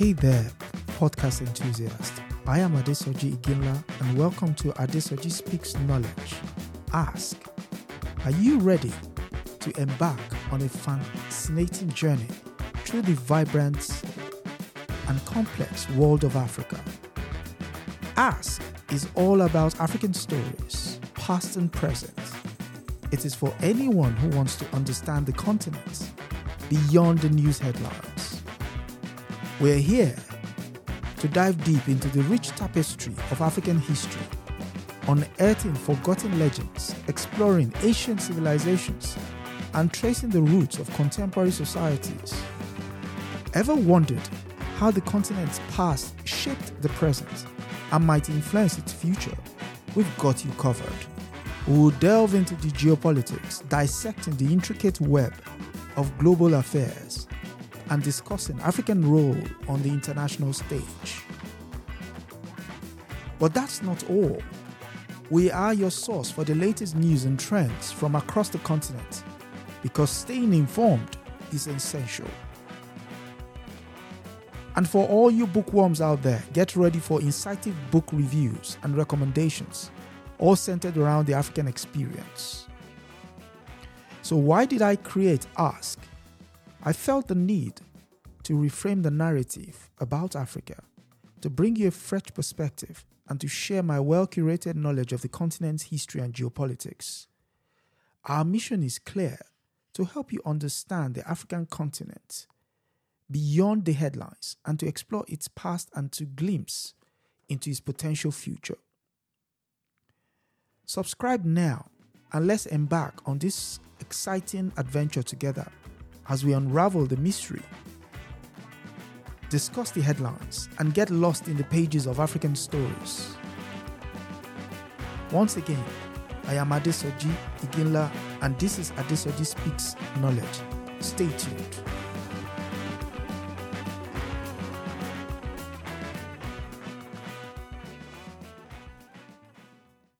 Hey there, podcast enthusiast. I am Adesoji Iginla and welcome to Adesoji Speaks Knowledge. Ask, are you ready to embark on a fascinating journey through the vibrant and complex world of Africa? Ask is all about African stories, past and present. It is for anyone who wants to understand the continent beyond the news headlines. We're here to dive deep into the rich tapestry of African history, unearthing forgotten legends, exploring ancient civilizations, and tracing the roots of contemporary societies. Ever wondered how the continent's past shaped the present and might influence its future? We've got you covered. We will delve into the geopolitics, dissecting the intricate web of global affairs and discussing African role on the international stage. But that's not all. We are your source for the latest news and trends from across the continent because staying informed is essential. And for all you bookworms out there, get ready for insightful book reviews and recommendations, all centered around the African experience. So, why did I create Ask? I felt the need to reframe the narrative about Africa, to bring you a fresh perspective, and to share my well curated knowledge of the continent's history and geopolitics. Our mission is clear to help you understand the African continent beyond the headlines and to explore its past and to glimpse into its potential future. Subscribe now and let's embark on this exciting adventure together as we unravel the mystery, discuss the headlines, and get lost in the pages of African stories. Once again, I am Adesoji Iginla, and this is Adesoji Speaks Knowledge. Stay tuned.